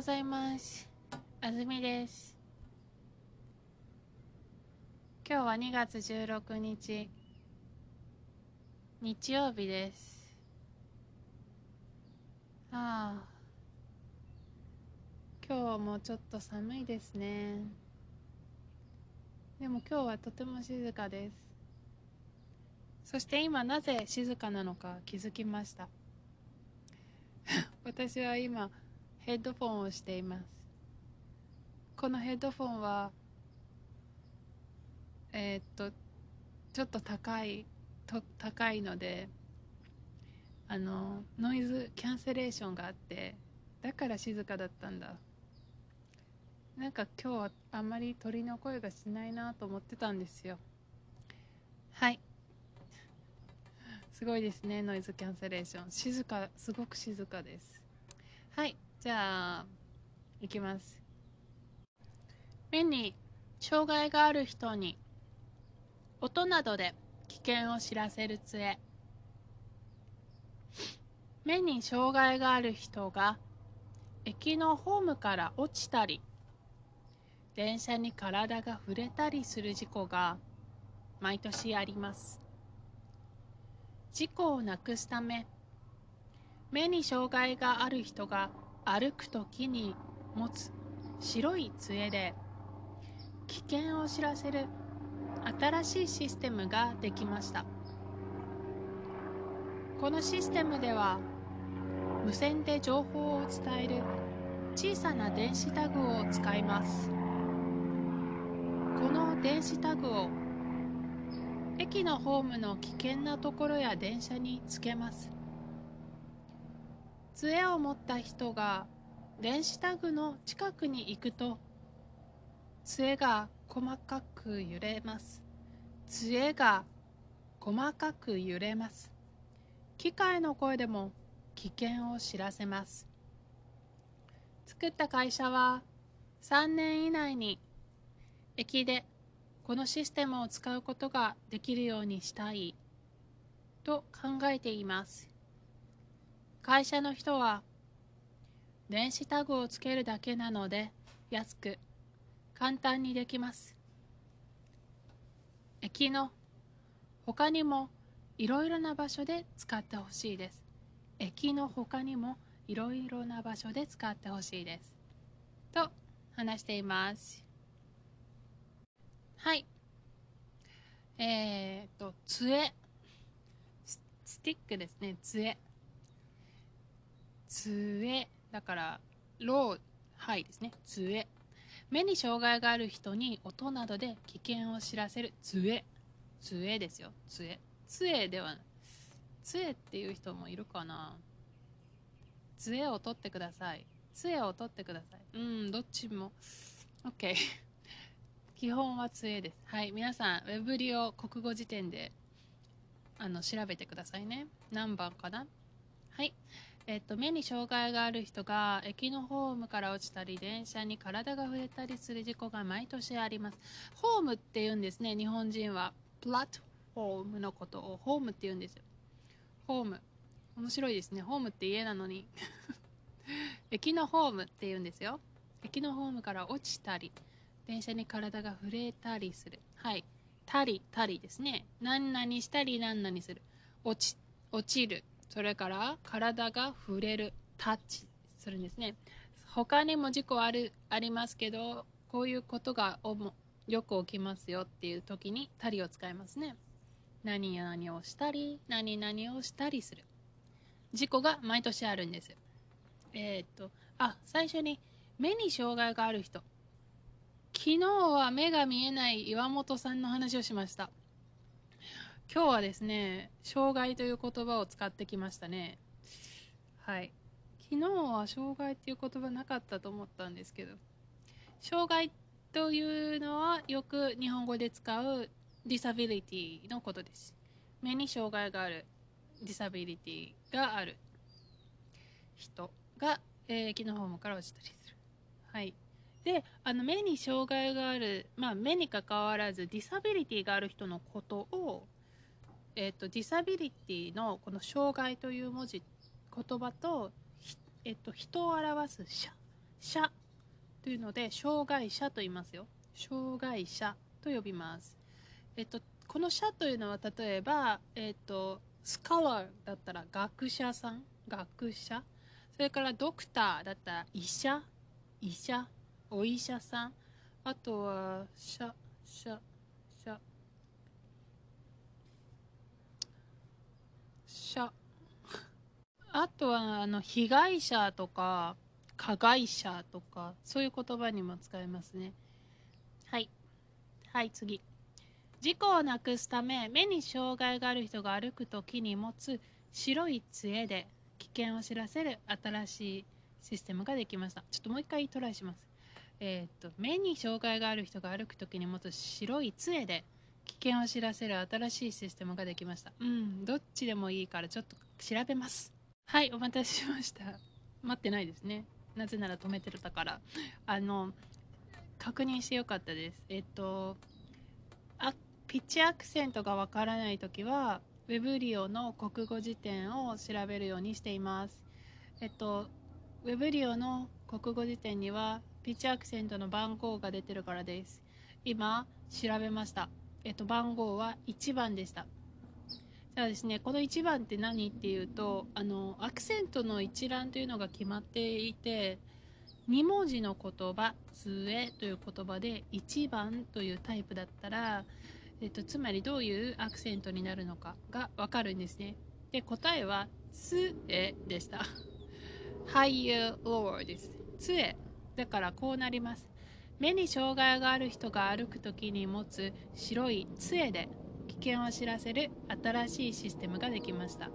ございます。あずみです。今日は2月16日、日曜日です。ああ、今日もちょっと寒いですね。でも今日はとても静かです。そして今なぜ静かなのか気づきました。私は今ヘッドフォンをしています。このヘッドフォンはえーっとちょっと高いと高いのであのノイズキャンセレーションがあってだから静かだったんだ。なんか今日はあんまり鳥の声がしないなと思ってたんですよ。はい。すごいですねノイズキャンセレーション。静かすごく静かです。はい。じゃあいきます。目に障害がある人に音などで危険を知らせる杖。目に障害がある人が駅のホームから落ちたり電車に体が触れたりする事故が毎年あります。事故をなくすため目に障害がある人が歩くときに持つ白い杖で危険を知らせる新しいシステムができました。このシステムでは無線で情報を伝える小さな電子タグを使います。この電子タグを駅のホームの危険なところや電車につけます。杖を持った人が電子タグの近くに行くと杖が細かく揺れます。杖が細かく揺れます。機械の声でも危険を知らせます。作った会社は3年以内に駅でこのシステムを使うことができるようにしたいと考えています。会社の人は電子タグをつけるだけなので安く簡単にできます。駅の他にもいろいろな場所で使ってほしいです。駅の他にもいろいろな場所で使ってほしいです。と話しています。はい。えー、っと杖。ススティックですね杖。杖だからローハイですね。杖。目に障害がある人に音などで危険を知らせる。杖。杖ですよ。杖。杖では杖っていう人もいるかな。杖を取ってください。杖を取ってください。うんどっちも。OK 基本は杖です。はい皆さんウェブリを国語辞典であの調べてくださいね。何番かな。はい。えっと、目に障害がある人が駅のホームから落ちたり電車に体が触れたりする事故が毎年あります。ホームって言うんですね日本人は。プラットフォームのことを。ホームって言うんですよ。ホーム。面白いですね。ホームって家なのに。駅のホームって言うんですよ。駅のホームから落ちたり電車に体が触れたりする。はい。たりたりですね。何々したり何々する。落ち落ちる。それから体が触れる。タッチするんですね。他にも事故あるありますけどこういうことがよく起きますよっていう時にたりを使いますね。何々をしたり何々をしたりする。事故が毎年あるんです。えー、っとあ最初に目に障害がある人。昨日は目が見えない岩本さんの話をしました。今日はですね障害という言葉を使ってきましたね。はい。昨日は障害っていう言葉なかったと思ったんですけど障害というのはよく日本語で使う disability のことです。目に障害がある disability がある。人が、えー、駅のホームから落ちたりする。はい。であの目に障害がある、まあ、目にかかわらず disability がある人のことをえーと、ディサビリティのこの障害という文字言葉と,、えーと、人を表す者。者。というので障害者と言いますよ。障害者と呼びます。えっとこの者というのは例えばえっとスカラーだったら学者さん。学者。それからドクターだったら医者。医者。お医者さん。あとは者。者者者あとはあの被害者とか加害者とかそういう言葉にも使えますね。はい。はい次。事故をなくすため目に障害がある人が歩く時に持つ白い杖で危険を知らせる新しいシステムができました。ちょっともう一回トライします。えっ、と目に障害がある人が歩く時に持つ白い杖で危険を知らせる新しいシステムができました。うんどっちでもいいからちょっと調べます。はいお待たせしました。待ってないですね。なぜなら止めてたから。あの確認してよかったです。えっとあピッチアクセントがわからない時は Web リオの国語辞典を調べるようにしています。えっと Web リオの国語辞典にはピッチアクセントの番号が出てるからです。今調べました。えっと番号は1番でした。じゃあですねこの1番って何っていうとあのアクセントの一覧というのが決まっていて2文字の言葉「杖」という言葉で1番というタイプだったら、えっと、つまりどういうアクセントになるのかがわかるんですね。で答えは「杖」でした。Higher lower です。杖だからこうなります。目に障害がある人が歩く時に持つ白い杖で危険を知らせる新しいシステムができました。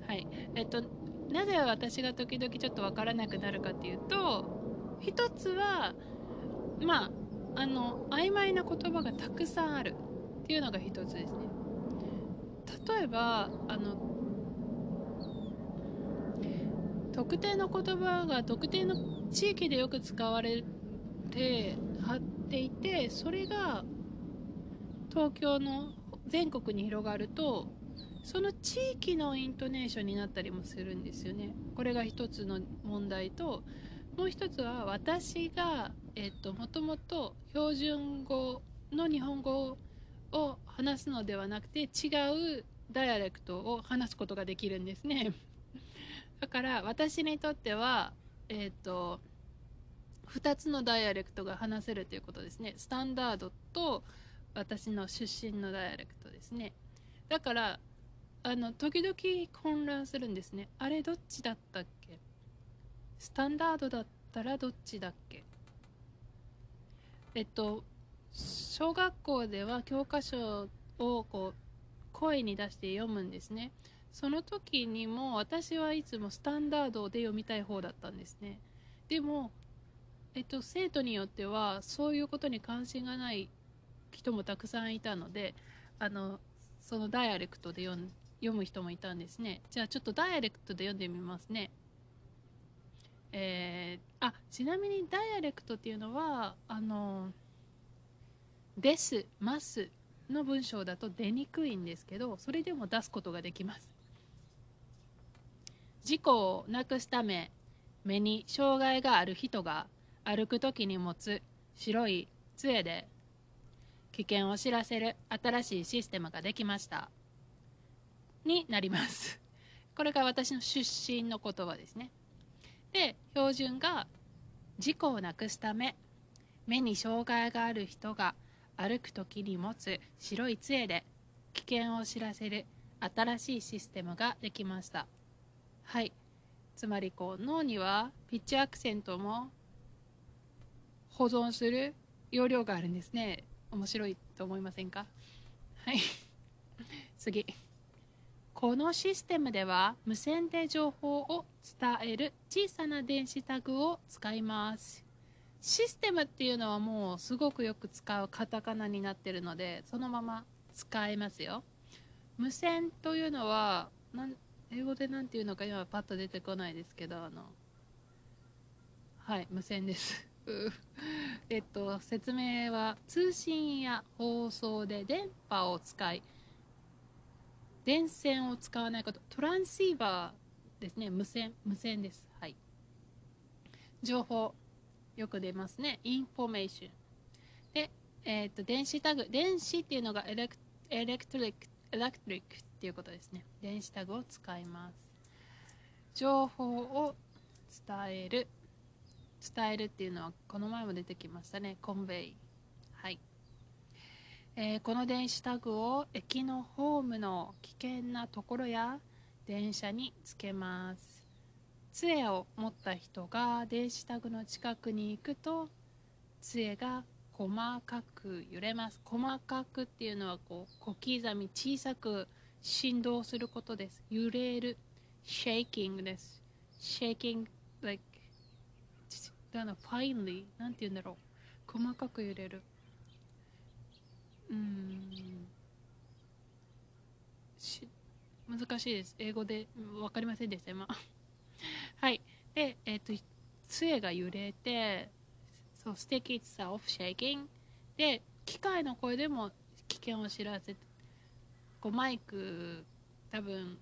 はい。えっと、なぜ私が時々ちょっとわからなくなるかっていうと、一つは、まあ、あの、曖昧な言葉がたくさんあるっていうのが一つですね。例えば、あの、特定の言葉が特定の地域でよく使われて貼っていてそれが東京の全国に広がるとその地域のイントネーションになったりもするんですよね。これが一つの問題ともう一つは私が、えっと、もともと標準語の日本語を話すのではなくて違うダイアレクトを話すことができるんですね。だから私にとっては、えっと、2つのダイアレクトが話せるということですね。スタンダードと私の出身のダイアレクトですね。だからあの時々混乱するんですね。あれどっちだったっけ？スタンダードだったらどっちだっけ？えっと小学校では教科書をこう声に出して読むんですね。その時にも私はいつもスタンダードで読みたい方だったんですね。でも、えっと、生徒によってはそういうことに関心がない人もたくさんいたのであのそのダイアレクトで読読む人もいたんですね。じゃあちょっとダイアレクトで読んでみますね。えー、あちなみにダイアレクトっていうのはあのですますの文章だと出にくいんですけどそれでも出すことができます。事故をなくすため目に障害がある人が歩く時に持つ白い杖で危険を知らせる新しいシステムができました。になります。これが私の出身の言葉ですね。で標準が事故をなくすため目に障害がある人が歩く時に持つ白い杖で危険を知らせる新しいシステムができました。はい。つまりこう脳にはピッチアクセントも保存する容量があるんですね。面白いと思いませんか？はい。次。このシステムでは無線で情報を伝える小さな電子タグを使います。システムっていうのはもうすごくよく使うカタカナになってるのでそのまま使えますよ。無線というのはなん英語で何て言うのか今パッと出てこないですけどあのはい無線です。えっと、説明は通信や放送で電波を使い電線を使わないことトランシーバーですね無線無線ですはい情報よく出ますね。 Information。で、えっ、と、電子タグ。電子っていうのが elec electric、electric っていうことですね。電子タグを使います。情報を伝える。伝えるっていうのは、この前も出てきましたね。コンベイ。はい。えー、この電子タグを駅のホームの危険なところや電車につけます。杖を持った人が電子タグの近くに行くと杖が細かく揺れます細かくっていうのはこう小刻み小さく振動することです揺れる shaking です shaking like だな finely なんて言うんだろう細かく揺れるうんし難しいです英語で分かりませんでした今 はい。で、えっ、ー、と、杖が揺れて、そう、stick itself shaking。で、機械の声でも危険を知らせて、こうマイク、多分、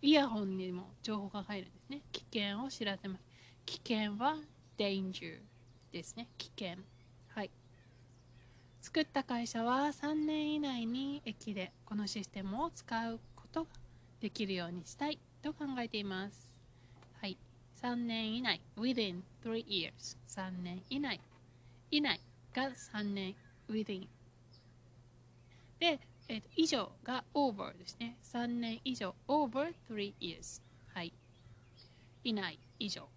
イヤホンにも情報が入るんですね。危険を知らせます。危険は danger ですね。危険。はい。作った会社は3年以内に駅でこのシステムを使うことができるようにしたいと考えています。はい。3年以内。Within 3 years 3年以内。以内が3年。Within で、えー、と以上が over ですね。3年以上 over 3 years はい。以内以上。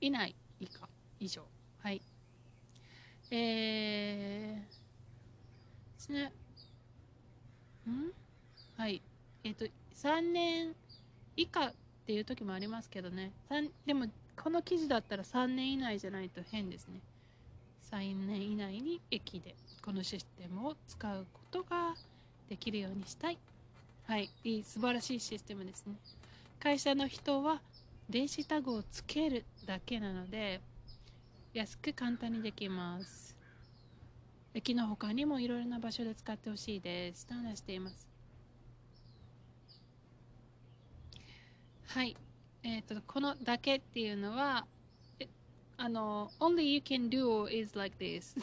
以内以下。以上。はい。えーですね。ん？はい。えっ、ー、と3年以下っていう時もありますけどね。3でもこの記事だったら3年以内じゃないと変ですね。3年以内に駅でこのシステムを使うことができるようにしたい。はい。いい素晴らしいシステムですね。会社の人は電子タグをつけるだけなので安く簡単にできます駅の他にもいろいろな場所で使ってほしいですと話していますはい。えっ、ー、と、このだけっていうのは、あの、only you can do is like this っ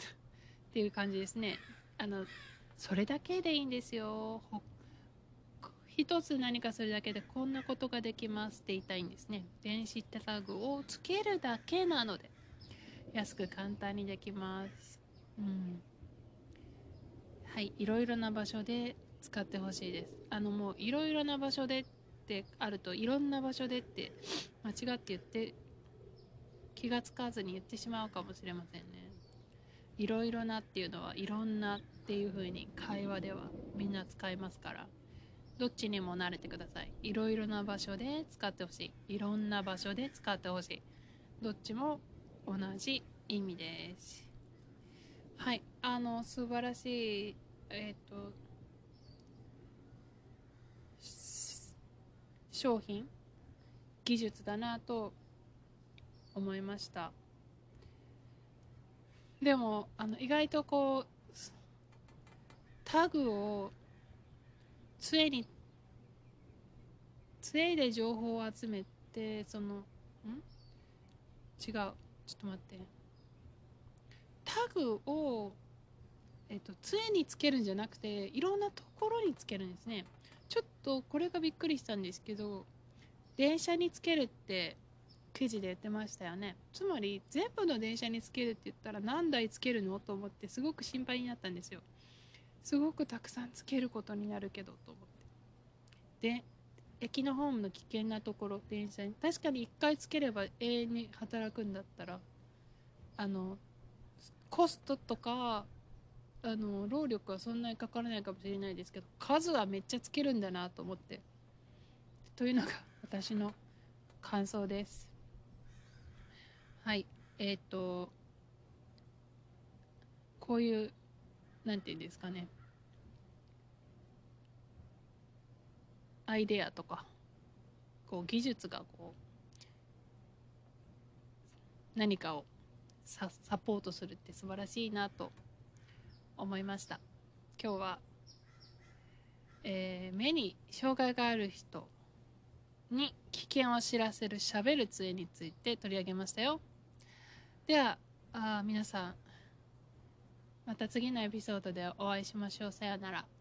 ていう感じですね。あの、それだけでいいんですよ。一つ何かするだけでこんなことができますって言いたいんですね。電子タグをつけるだけなので、安く簡単にできます。うん。はい、いろいろな場所で使ってほしいです。あの、もういろいろな場所でってあるといろんな場所でって間違って言って気がつかずに言ってしまうかもしれませんねいろいろなっていうのはいろんなっていう風に会話ではみんな使いますからどっちにも慣れてください。いろいろな場所で使ってほしい。いろんな場所で使ってほしい。どっちも同じ意味です。はい。あの素晴らしいえっ、ー、と商品技術だなと思いました。でもあの意外とこうタグを杖に杖で情報を集めてそのん？違う。ちょっと待って。タグをえっと杖につけるんじゃなくていろんなところにつけるんですね。ちょっとこれがびっくりしたんですけど電車につけるって記事で言ってましたよね。つまり全部の電車につけるって言ったら何台つけるの？と思ってすごく心配になったんですよ。すごくたくさんつけることになるけどと思って。で駅のホームの危険なところ電車に。確かに1回つければ永遠に働くんだったらあのコストとかあの労力はそんなにかからないかもしれないですけど数はめっちゃつけるんだなと思って。というのが私の感想です。はい。えっ、ー、とこういうなんていうんですかね。アイデアとかこう技術がこう何かをサポートするって素晴らしいなと思いました。今日は、えー、目に障害がある人に危険を知らせるしゃべる杖について取り上げましたよ。ではあ皆さんまた次のエピソードでお会いしましょう。さよなら。